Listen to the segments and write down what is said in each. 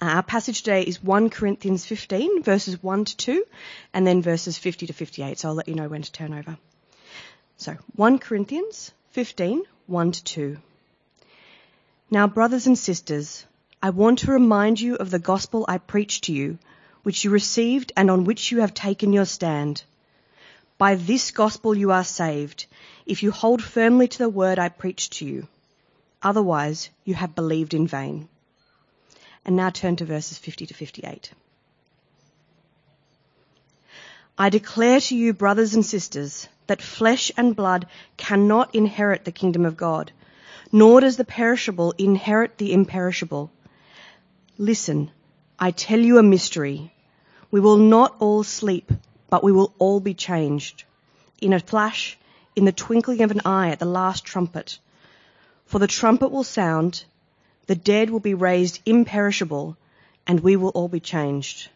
Uh, our passage today is 1 Corinthians 15, verses 1 to 2, and then verses 50 to 58. So I'll let you know when to turn over. So 1 Corinthians 15, 1 to 2. Now, brothers and sisters, I want to remind you of the gospel I preached to you, which you received and on which you have taken your stand. By this gospel you are saved, if you hold firmly to the word I preached to you. Otherwise, you have believed in vain. And now turn to verses 50 to 58. I declare to you, brothers and sisters, that flesh and blood cannot inherit the kingdom of God, nor does the perishable inherit the imperishable. Listen, I tell you a mystery. We will not all sleep, but we will all be changed. In a flash, in the twinkling of an eye at the last trumpet. For the trumpet will sound, the dead will be raised imperishable, and we will all be changed.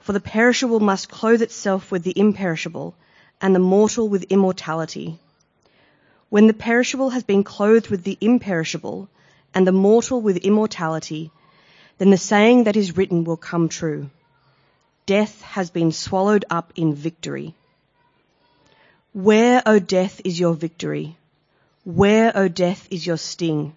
For the perishable must clothe itself with the imperishable, and the mortal with immortality. When the perishable has been clothed with the imperishable, and the mortal with immortality, then the saying that is written will come true. Death has been swallowed up in victory. Where, O death, is your victory? Where, O death, is your sting?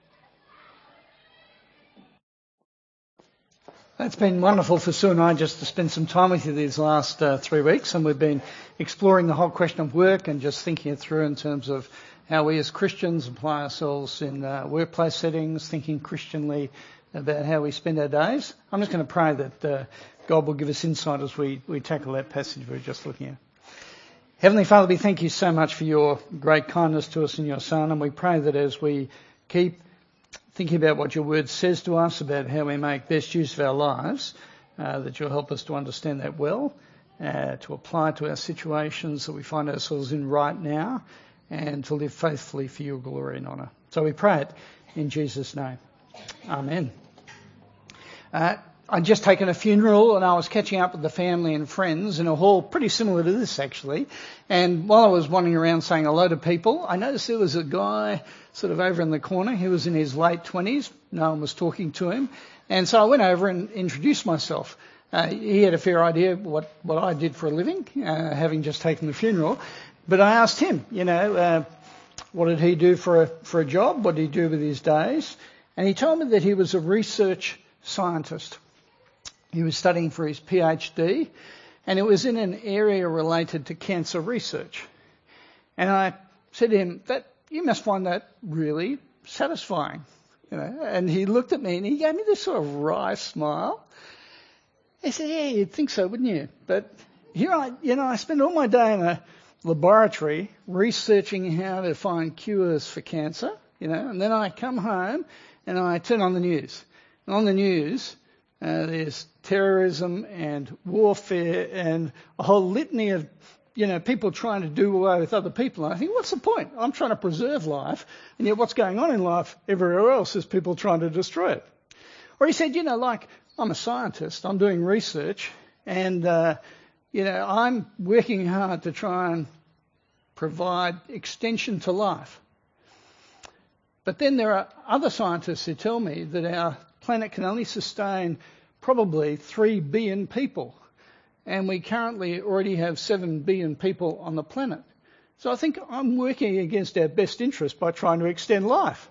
It's been wonderful for Sue and I just to spend some time with you these last uh, three weeks, and we've been exploring the whole question of work and just thinking it through in terms of how we as Christians apply ourselves in uh, workplace settings, thinking Christianly about how we spend our days. I'm just going to pray that uh, God will give us insight as we, we tackle that passage we are just looking at. Heavenly Father, we thank you so much for your great kindness to us in your Son, and we pray that as we keep thinking about what your word says to us about how we make best use of our lives, uh, that you'll help us to understand that well, uh, to apply to our situations that we find ourselves in right now, and to live faithfully for your glory and honour. So we pray it in Jesus' name. Amen. Uh, I'd just taken a funeral and I was catching up with the family and friends in a hall pretty similar to this actually. And while I was wandering around saying hello to people, I noticed there was a guy sort of over in the corner. He was in his late 20s. No one was talking to him. And so I went over and introduced myself. Uh, he had a fair idea what, what I did for a living, uh, having just taken the funeral. But I asked him, you know, uh, what did he do for a, for a job? What did he do with his days? And he told me that he was a research scientist. He was studying for his PhD, and it was in an area related to cancer research. And I said to him, "That you must find that really satisfying." You know, and he looked at me and he gave me this sort of wry smile. He said, "Yeah, you'd think so, wouldn't you?" But here I, you know, I spend all my day in a laboratory researching how to find cures for cancer, you know, and then I come home and I turn on the news. And on the news, uh, there's terrorism and warfare and a whole litany of, you know, people trying to do away with other people. And I think, what's the point? I'm trying to preserve life, and yet what's going on in life everywhere else is people trying to destroy it. Or he said, you know, like, I'm a scientist, I'm doing research, and, uh, you know, I'm working hard to try and provide extension to life. But then there are other scientists who tell me that our planet can only sustain probably 3 billion people. And we currently already have 7 billion people on the planet. So I think I'm working against our best interest by trying to extend life.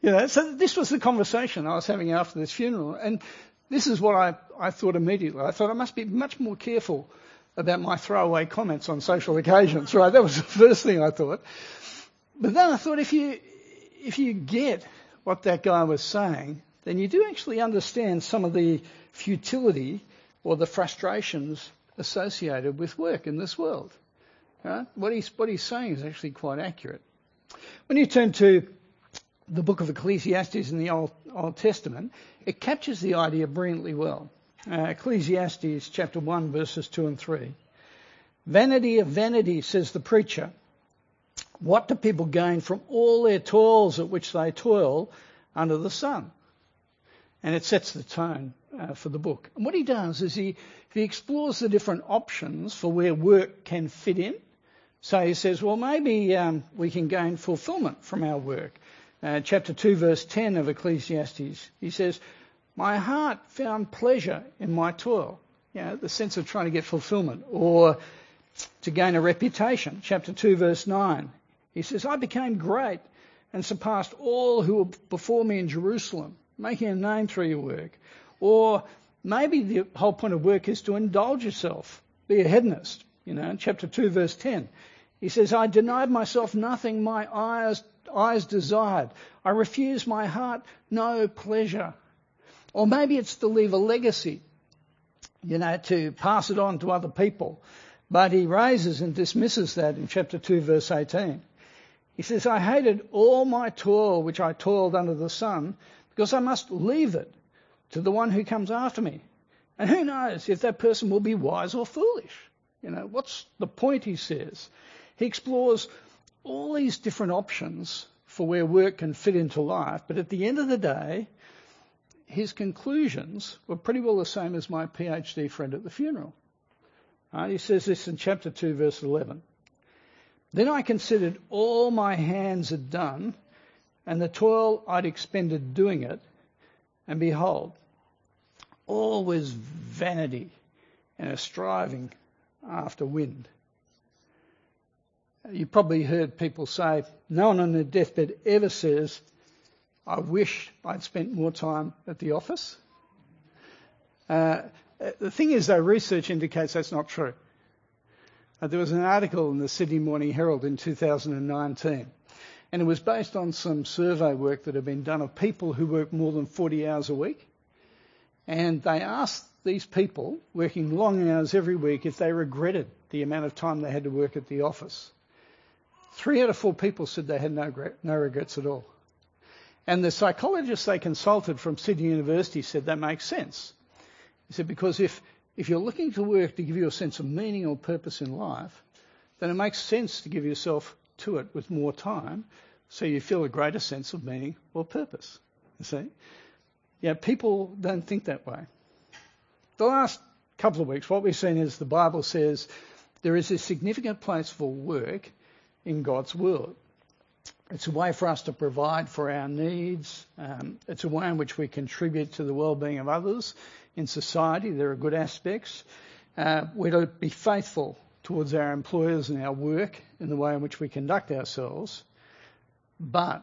You know, so this was the conversation I was having after this funeral. And this is what I, I thought immediately. I thought I must be much more careful about my throwaway comments on social occasions, right? That was the first thing I thought. But then I thought if you, if you get what that guy was saying, then you do actually understand some of the futility or the frustrations associated with work in this world. What, he's, what he's saying is actually quite accurate. When you turn to the book of Ecclesiastes in the Old, Old Testament, it captures the idea brilliantly well. Uh, Ecclesiastes chapter 1 verses 2 and 3. Vanity of vanity, says the preacher. What do people gain from all their toils at which they toil under the sun? And it sets the tone uh, for the book. And what he does is he, he explores the different options for where work can fit in. So he says, well, maybe um, we can gain fulfillment from our work. Uh, chapter 2, verse 10 of Ecclesiastes, he says, My heart found pleasure in my toil. You know, the sense of trying to get fulfillment or to gain a reputation. Chapter 2, verse 9, he says, I became great and surpassed all who were before me in Jerusalem, making a name through your work. Or maybe the whole point of work is to indulge yourself, be a hedonist. You know, chapter 2, verse 10. He says, I denied myself nothing my eyes, eyes desired. I refused my heart no pleasure. Or maybe it's to leave a legacy, you know, to pass it on to other people. But he raises and dismisses that in chapter 2, verse 18. He says, I hated all my toil which I toiled under the sun because I must leave it to the one who comes after me. And who knows if that person will be wise or foolish? You know, what's the point, he says? He explores all these different options for where work can fit into life, but at the end of the day, his conclusions were pretty well the same as my PhD friend at the funeral. Right? He says this in chapter 2, verse 11. Then I considered all my hands had done, and the toil I'd expended doing it, and behold, all was vanity and a striving after wind. You probably heard people say, no one on their deathbed ever says, I wish I'd spent more time at the office. Uh, the thing is, though, research indicates that's not true. Uh, there was an article in the Sydney Morning Herald in 2019, and it was based on some survey work that had been done of people who work more than 40 hours a week. And they asked these people working long hours every week if they regretted the amount of time they had to work at the office. Three out of four people said they had no, no regrets at all. And the psychologists they consulted from Sydney University said that makes sense. He said, because if if you're looking to work to give you a sense of meaning or purpose in life, then it makes sense to give yourself to it with more time so you feel a greater sense of meaning or purpose. You see? Yeah, people don't think that way. The last couple of weeks, what we've seen is the Bible says there is a significant place for work in God's world. It's a way for us to provide for our needs. Um, it's a way in which we contribute to the well-being of others in society. There are good aspects. Uh, we're to be faithful towards our employers and our work in the way in which we conduct ourselves. But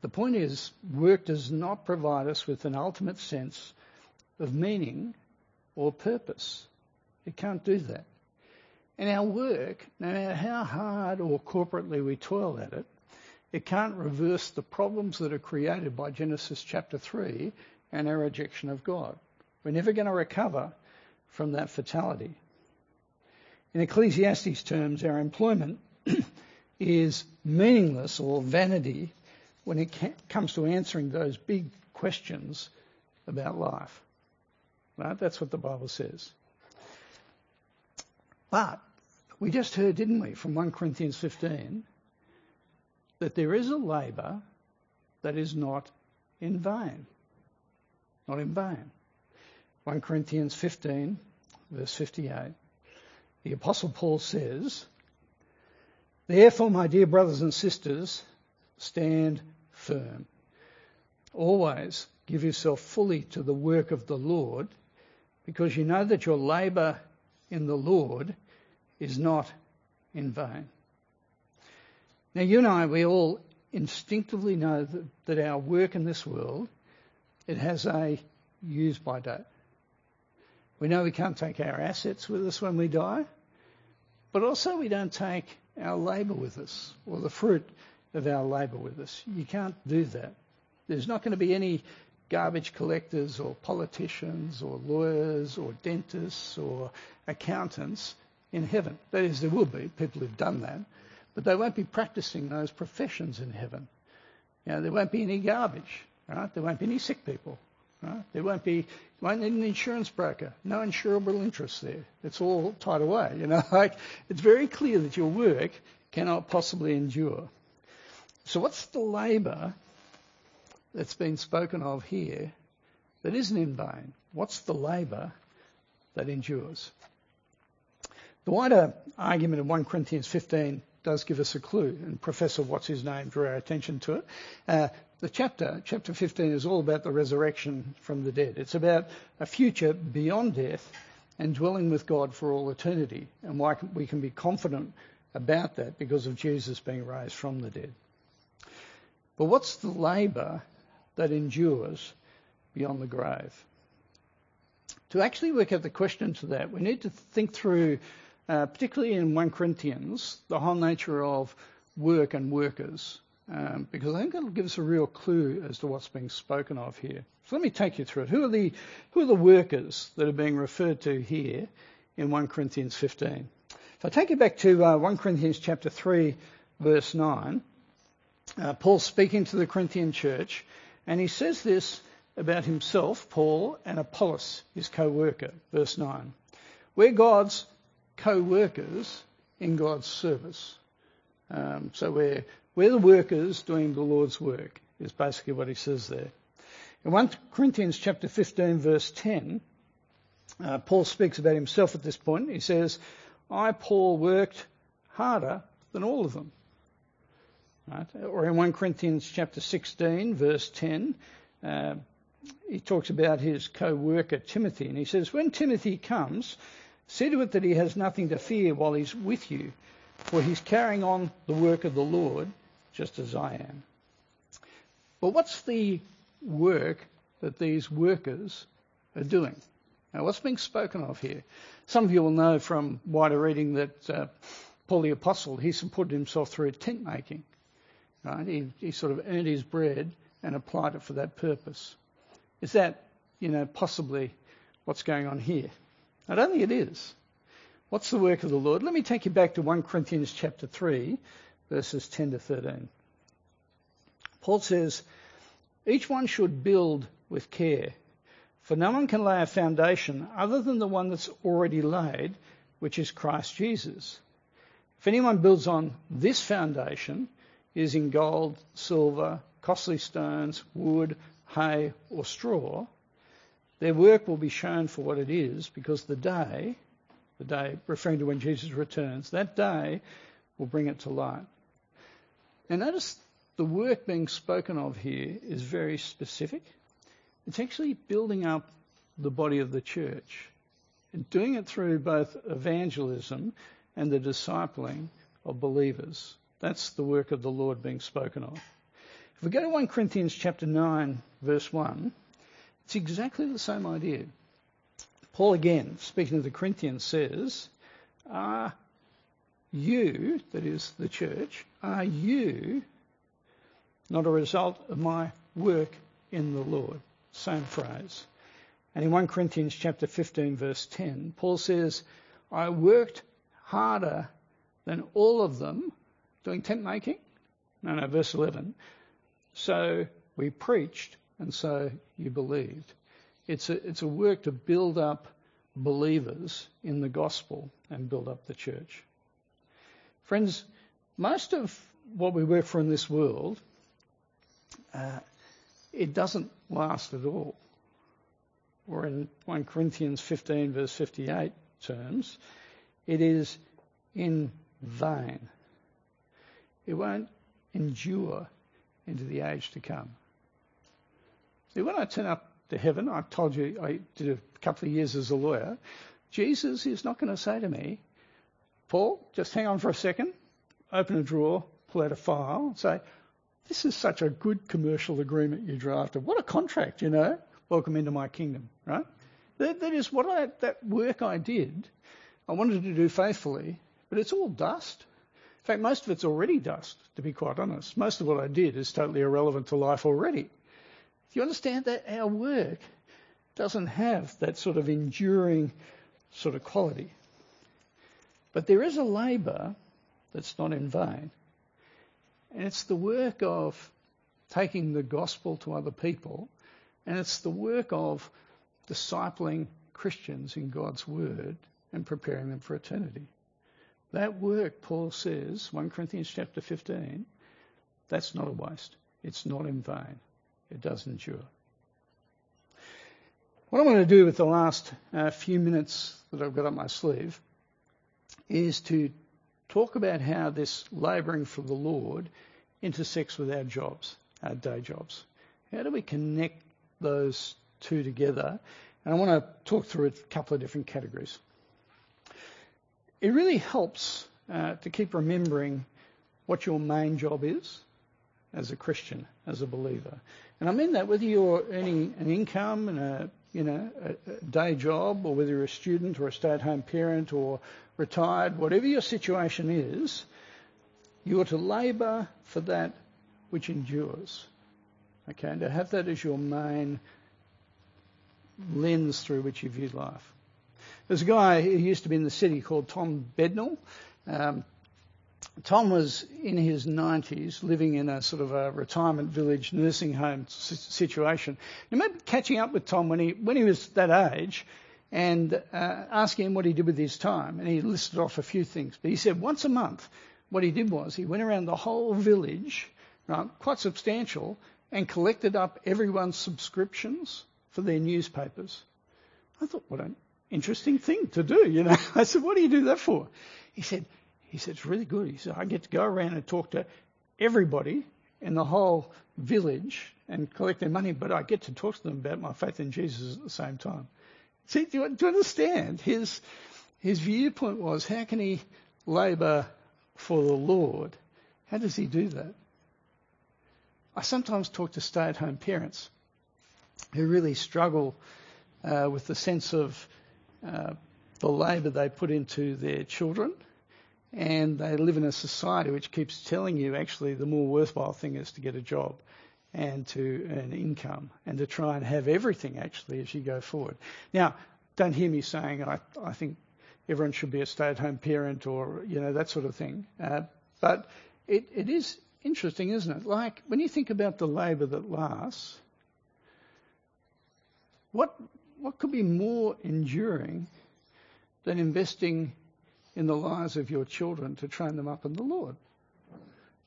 the point is, work does not provide us with an ultimate sense of meaning or purpose. It can't do that. And our work, no matter how hard or corporately we toil at it, it can't reverse the problems that are created by Genesis chapter 3 and our rejection of God. We're never going to recover from that fatality. In Ecclesiastes terms, our employment is meaningless or vanity when it comes to answering those big questions about life. Right? That's what the Bible says. But we just heard, didn't we, from 1 Corinthians 15, that there is a labour that is not in vain. Not in vain. 1 Corinthians 15, verse 58, the Apostle Paul says, Therefore, my dear brothers and sisters, stand firm. Always give yourself fully to the work of the Lord, because you know that your labour in the Lord is not in vain. Now, you and I, we all instinctively know that, that our work in this world, it has a use by date. We know we can't take our assets with us when we die, but also we don't take our labour with us or the fruit of our labour with us. You can't do that. There's not going to be any garbage collectors or politicians or lawyers or dentists or accountants in heaven. That is, there will be people who've done that, but they won't be practicing those professions in heaven. You know, there won't be any garbage, right? There won't be any sick people. There won't be, need an insurance broker. No insurable interest there. It's all tied away. You know, like it's very clear that your work cannot possibly endure. So what's the labour that's been spoken of here that isn't in vain? What's the labour that endures? The wider argument of 1 Corinthians 15 does give us a clue, and Professor What's His Name drew our attention to it. Uh, the chapter, chapter 15, is all about the resurrection from the dead. It's about a future beyond death and dwelling with God for all eternity, and why we can be confident about that because of Jesus being raised from the dead. But what's the labour that endures beyond the grave? To actually work out the question to that, we need to think through, uh, particularly in 1 Corinthians, the whole nature of work and workers because I think it'll give us a real clue as to what's being spoken of here. So let me take you through it. Who are the who are the workers that are being referred to here in 1 Corinthians 15? So I take you back to uh, 1 Corinthians chapter 3, verse 9. Uh, Paul's speaking to the Corinthian church, and he says this about himself, Paul, and Apollos, his co-worker. Verse 9. We're God's co-workers in God's service. Um, so we're we're the workers doing the Lord's work, is basically what he says there. In 1 Corinthians chapter 15, verse 10, uh, Paul speaks about himself at this point. He says, I, Paul, worked harder than all of them. Right? Or in 1 Corinthians chapter 16, verse 10, uh, he talks about his co-worker Timothy, and he says, When Timothy comes, see to it that he has nothing to fear while he's with you, for he's carrying on the work of the Lord just as I am. But what's the work that these workers are doing? Now, what's being spoken of here? Some of you will know from wider reading that uh, Paul the Apostle, he supported himself through tent making. Right? He, he sort of earned his bread and applied it for that purpose. Is that, you know, possibly what's going on here? I don't think it is. What's the work of the Lord? Let me take you back to 1 Corinthians chapter 3 verses 10 to 13. Paul says, Each one should build with care, for no one can lay a foundation other than the one that's already laid, which is Christ Jesus. If anyone builds on this foundation, using gold, silver, costly stones, wood, hay, or straw, their work will be shown for what it is, because the day, the day referring to when Jesus returns, that day will bring it to light. Now notice the work being spoken of here is very specific. It's actually building up the body of the church and doing it through both evangelism and the discipling of believers. That's the work of the Lord being spoken of. If we go to 1 Corinthians chapter 9 verse 1, it's exactly the same idea. Paul again, speaking to the Corinthians, says, Are you, that is the church, are you not a result of my work in the Lord? Same phrase. And in 1 Corinthians chapter 15 verse 10, Paul says, I worked harder than all of them doing tent making. No, no, verse 11. So we preached and so you believed. It's a, it's a work to build up believers in the gospel and build up the church. Friends, most of what we work for in this world, uh, it doesn't last at all. Or in 1 Corinthians 15 verse 58 terms, it is in vain. It won't endure into the age to come. See, when I turn up to heaven, I've told you I did a couple of years as a lawyer, Jesus is not going to say to me, Paul, just hang on for a second, open a drawer, pull out a file, and say, this is such a good commercial agreement you drafted. What a contract, you know. Welcome into my kingdom, right? that, that is what I, that work I did, I wanted to do faithfully, but it's all dust. In fact, most of it's already dust, to be quite honest. Most of what I did is totally irrelevant to life already. Do you understand that our work doesn't have that sort of enduring sort of quality? But there is a labour that's not in vain. And it's the work of taking the gospel to other people And it's the work of discipling Christians in God's Word and preparing them for eternity. That work, Paul says, 1 Corinthians chapter 15, that's not a waste. It's not in vain. It does endure. What I want to do with the last uh, few minutes that I've got up my sleeve is to talk about how this labouring for the Lord intersects with our jobs, our day jobs. How do we connect those two together? And I want to talk through a couple of different categories. It really helps uh, to keep remembering what your main job is as a Christian, as a believer. And I mean that whether you're earning an income and a you know a, a day job, or whether you're a student or a stay-at-home parent or retired, whatever your situation is, you are to labour for that which endures. Okay, and to have that as your main lens through which you view life. There's a guy who used to be in the city called Tom Bednall. Um, Tom was in his 90s living in a sort of a retirement village nursing home situation. You remember catching up with Tom when he, when he was that age and uh, asking him what he did with his time. And he listed off a few things. But he said once a month, what he did was he went around the whole village, right, quite substantial, and collected up everyone's subscriptions for their newspapers. I thought, what an interesting thing to do, you know. I said, what do you do that for? He said, he said, it's really good. He said, I get to go around and talk to everybody in the whole village and collect their money, but I get to talk to them about my faith in Jesus at the same time. See, do you, do you understand? His, his viewpoint was, how can he labour for the Lord? How does he do that? I sometimes talk to stay-at-home parents who really struggle uh, with the sense of uh, the labour they put into their children, and they live in a society which keeps telling you actually the more worthwhile thing is to get a job and to earn income and to try and have everything actually as you go forward. Now, don't hear me saying I, I think everyone should be a stay-at-home parent or you know that sort of thing, uh, but it, it is interesting, isn't it? Like when you think about the labour that lasts, what what could be more enduring than investing in the lives of your children to train them up in the Lord?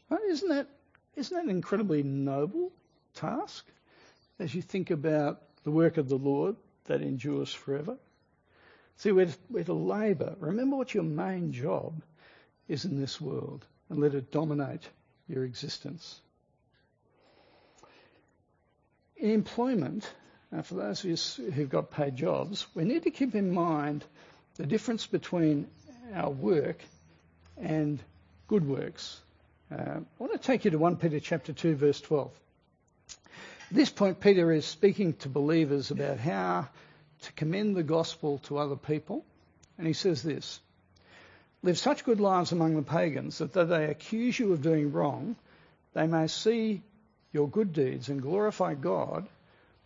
Right? Isn't that isn't that an incredibly noble task as you think about the work of the Lord that endures forever? See, we're to, we're to labour. Remember what your main job is in this world and let it dominate your existence. In employment, for those of us who've got paid jobs, we need to keep in mind the difference between our work and good works. Uh, I want to take you to 1 Peter chapter 2 verse 12. At this point, Peter is speaking to believers about how to commend the gospel to other people. And he says this, Live such good lives among the pagans that though they accuse you of doing wrong, they may see your good deeds and glorify God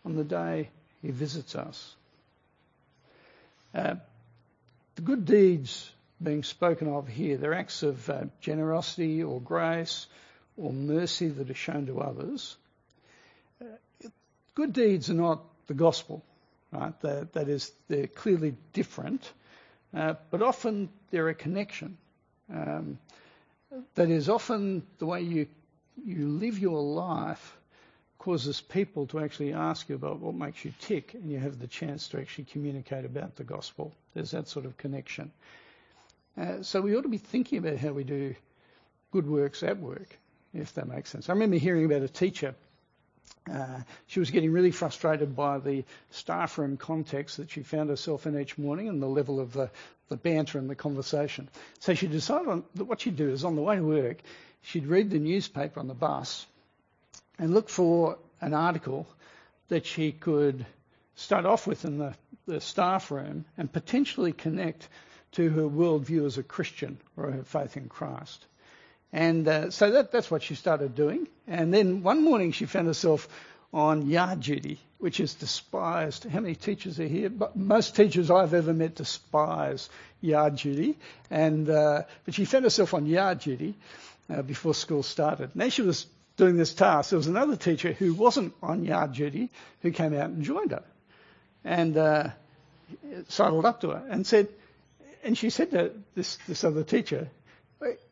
on the day he visits us. Uh, the good deeds being spoken of here, they're acts of uh, generosity or grace or mercy that are shown to others. Uh, good deeds are not the gospel, right? That, that is, they're clearly different, uh, but often they're a connection. Um, that is often the way you you live your life causes people to actually ask you about what makes you tick, and you have the chance to actually communicate about the gospel. There's that sort of connection. Uh, so we ought to be thinking about how we do good works at work, if that makes sense. I remember hearing about a teacher. Uh, she was getting really frustrated by the staff room context that she found herself in each morning and the level of the, the banter and the conversation. So she decided on, that what she'd do is on the way to work, she'd read the newspaper on the bus and look for an article that she could start off with in the, the staff room and potentially connect to her worldview as a Christian or her faith in Christ. And uh, so that, that's what she started doing. And then one morning she found herself on yard duty, which is despised. How many teachers are here? But most teachers I've ever met despise yard duty. And uh, but she found herself on yard duty uh, before school started. Now she was doing this task, there was another teacher who wasn't on yard duty who came out and joined her and uh, sidled up to her and said, and she said to this, this other teacher,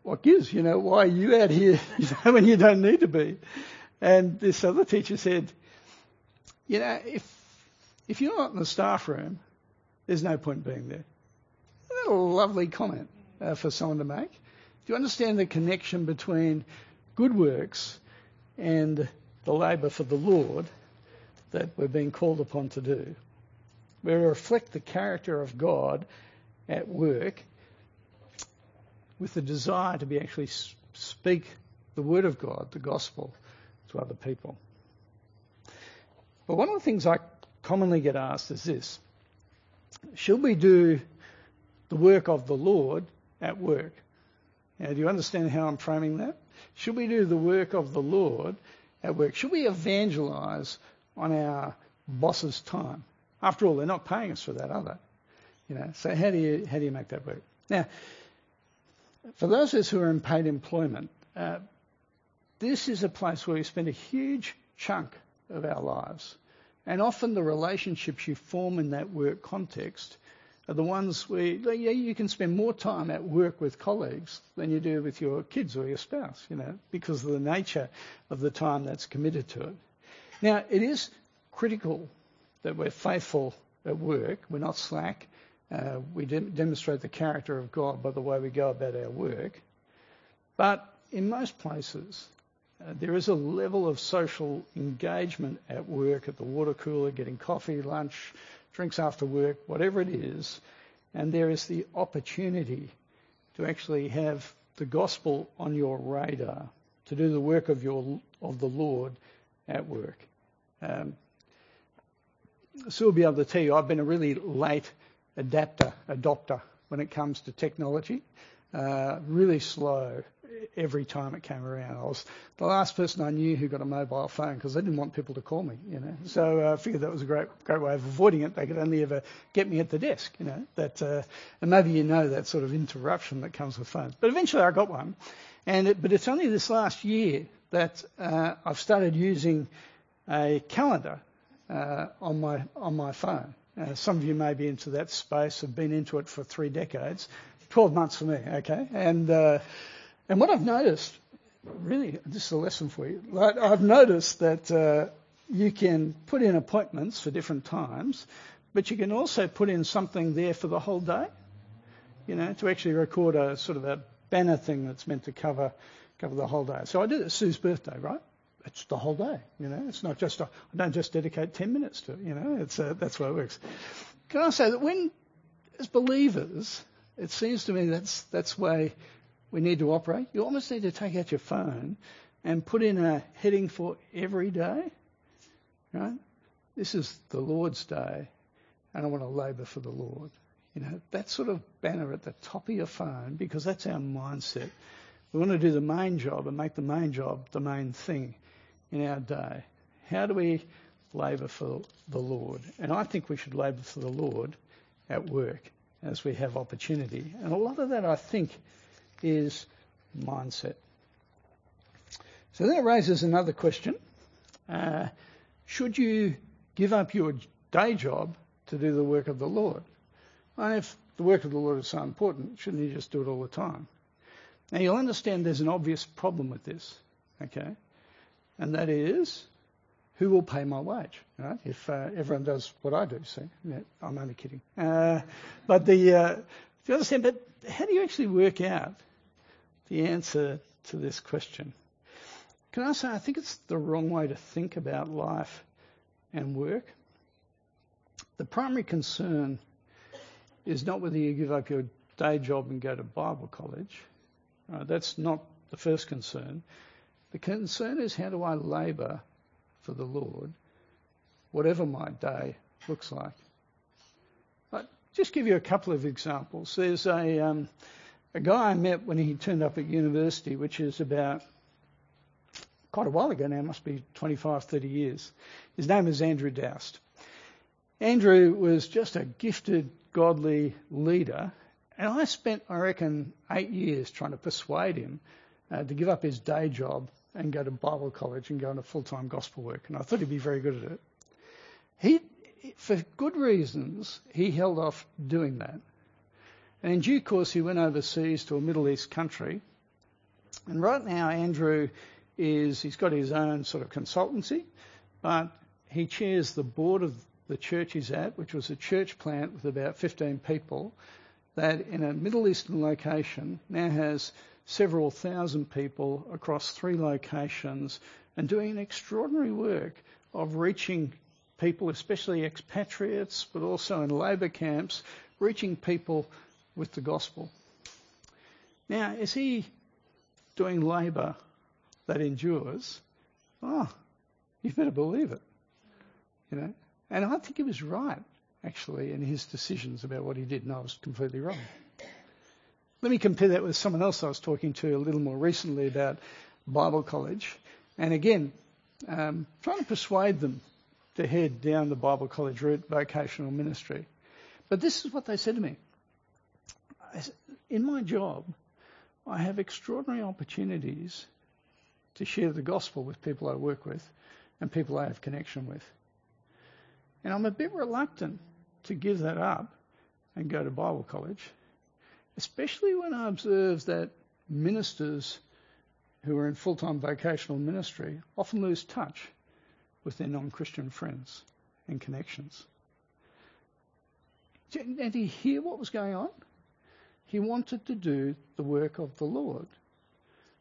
what gives? You know, why are you out here you when you don't need to be? And this other teacher said, you know, if if you're not in the staff room, there's no point being there. A lovely comment uh, for someone to make? Do you understand the connection between good works and the labour for the Lord that we're being called upon to do? We reflect the character of God at work with the desire to be actually speak the word of God, the gospel, to other people. But one of the things I commonly get asked is this Should we do the work of the Lord at work? Now, do you understand how I'm framing that? Should we do the work of the Lord at work? Should we evangelize on our boss's time? After all, they're not paying us for that, are they? You know, so how do you how do you make that work? Now, for those of us who are in paid employment, uh, this is a place where we spend a huge chunk of our lives. And often the relationships you form in that work context are the ones where yeah, you can spend more time at work with colleagues than you do with your kids or your spouse, you know, because of the nature of the time that's committed to it. Now, it is critical that we're faithful at work, we're not slack, we de- demonstrate the character of God by the way we go about our work. But in most places, uh, there is a level of social engagement at work, at the water cooler, getting coffee, lunch, drinks after work, whatever it is, and there is the opportunity to actually have the gospel on your radar, to do the work of your of the Lord at work. Um, Sue will be able to tell you I've been a really late adapter, adopter when it comes to technology. Uh, really slow every time it came around. I was the last person I knew who got a mobile phone because they didn't want people to call me, you know. So uh, I figured that was a great, great way of avoiding it. They could only ever get me at the desk, you know. That, uh, and maybe you know that sort of interruption that comes with phones. But eventually I got one, and it, but it's only this last year that uh, I've started using a calendar uh, on my on my phone. Uh, some of you may be into that space, have been into it for three decades. 12 months for me, okay? And, uh, and what I've noticed, really, this is a lesson for you. I've noticed that uh, you can put in appointments for different times, but you can also put in something there for the whole day, you know, to actually record a sort of a banner thing that's meant to cover cover the whole day. So I did it Sue's birthday, right? It's the whole day. You know, it's not just a, I don't just dedicate ten minutes to it. You know, it's uh, that's how it works. Can I say that when, as believers, it seems to me that's that's way we need to operate. You almost need to take out your phone and put in a heading for every day. Right? This is the Lord's day, and I want to labour for the Lord. You know, that sort of banner at the top of your phone because that's our mindset. We want to do the main job and make the main job the main thing in our day. How do we labour for the Lord? And I think we should labour for the Lord at work as we have opportunity. And a lot of that, I think, is mindset. So that raises another question. Uh, should you give up your day job to do the work of the Lord? And if the work of the Lord is so important, shouldn't you just do it all the time? Now you'll understand there's an obvious problem with this, okay? And that is who will pay my wage? If uh, everyone does what I do, see, yeah, I'm only kidding. Uh, but the, uh, do you? But how do you actually work out the answer to this question? Can I say I think it's the wrong way to think about life and work. The primary concern is not whether you give up your day job and go to Bible college. that's not the first concern. The concern is how do I labour for the Lord, whatever my day looks like. I'll just give you a couple of examples. There's a, um, a guy I met when he turned up at university, which is about quite a while ago now, must be 25, 30 years. His name is Andrew Doust. Andrew was just a gifted, godly leader, and I spent, I reckon, eight years trying to persuade him uh, to give up his day job and go to Bible college and go into full-time gospel work. And I thought he'd be very good at it. He, for good reasons, he held off doing that. And in due course, he went overseas to a Middle East country. And right now, Andrew is, he's got his own sort of consultancy, but he chairs the board of the church he's at, which was a church plant with about 15 people, that in a Middle Eastern location now has several thousand people across three locations and doing extraordinary work of reaching people, especially expatriates, but also in labour camps, reaching people with the gospel. Now, is he doing labour that endures? Oh, you better believe it. You know, and I think he was right, actually, in his decisions about what he did, and I was completely wrong. Let me compare that with someone else I was talking to a little more recently about Bible college. And again, um, trying to persuade them to head down the Bible college route, vocational ministry. But this is what they said to me. In my job, I have extraordinary opportunities to share the gospel with people I work with and people I have connection with. And I'm a bit reluctant to give that up and go to Bible college, especially when I observe that ministers who are in full-time vocational ministry often lose touch with their non-Christian friends and connections. And he hear what was going on? He wanted to do the work of the Lord.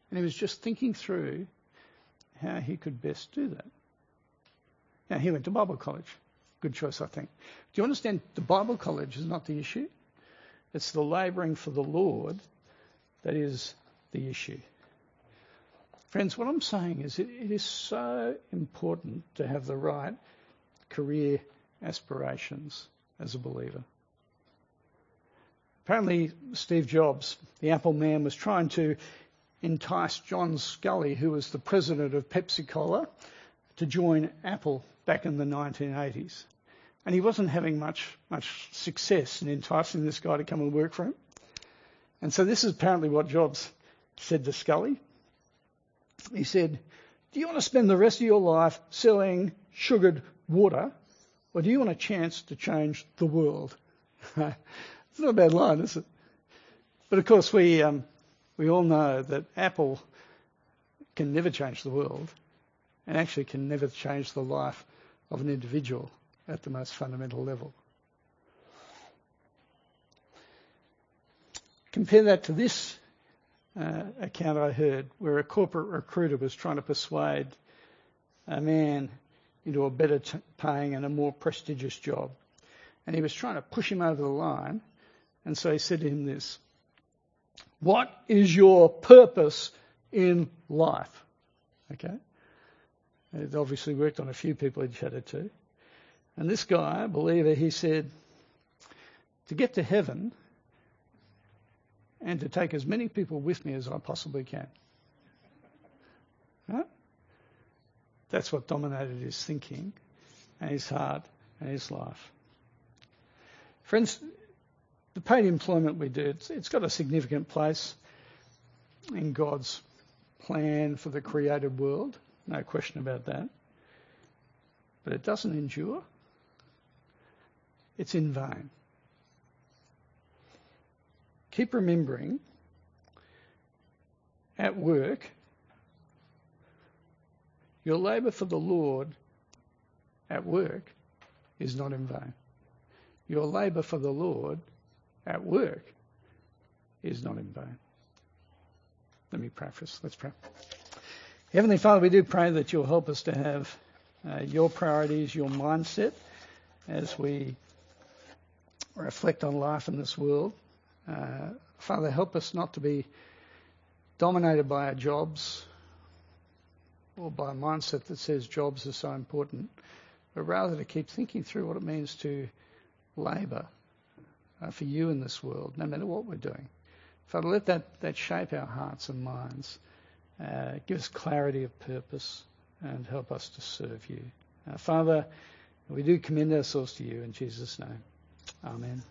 And he was just thinking through how he could best do that. Now, he went to Bible college. Good choice, I think. Do you understand? The Bible college is not the issue. It's the labouring for the Lord that is the issue. Friends, what I'm saying is it, it is so important to have the right career aspirations as a believer. Apparently, Steve Jobs, the Apple man, was trying to entice John Sculley, who was the president of Pepsi Cola, to join Apple back in the 1980s. And he wasn't having much, much success in enticing this guy to come and work for him. And so this is apparently what Jobs said to Sculley. He said, Do you want to spend the rest of your life selling sugared water, or do you want a chance to change the world? it's not a bad line, is it? But of course, we, um, we all know that Apple can never change the world and actually can never change the life of an individual at the most fundamental level. Compare that to this uh, account I heard where a corporate recruiter was trying to persuade a man into a better t- paying and a more prestigious job. And he was trying to push him over the line. And so he said to him this What is your purpose in life? Okay? It obviously worked on a few people he'd chatted to. And this guy, a believer, he said, to get to heaven and to take as many people with me as I possibly can. That's what dominated his thinking and his heart and his life. Friends, the paid employment we do, it's, it's got a significant place in God's plan for the created world. No question about that. But it doesn't endure. It's in vain. Keep remembering at work, your labour for the Lord at work is not in vain. Your labour for the Lord at work is not in vain. Let me preface. Let's pray. Heavenly Father, we do pray that you'll help us to have uh, your priorities, your mindset as we reflect on life in this world. Uh, Father, help us not to be dominated by our jobs or by a mindset that says jobs are so important, but rather to keep thinking through what it means to labour uh, for you in this world, no matter what we're doing. Father, let that, that shape our hearts and minds, uh, give us clarity of purpose, and help us to serve you. Uh, Father, we do commend ourselves to you in Jesus' name. Amen.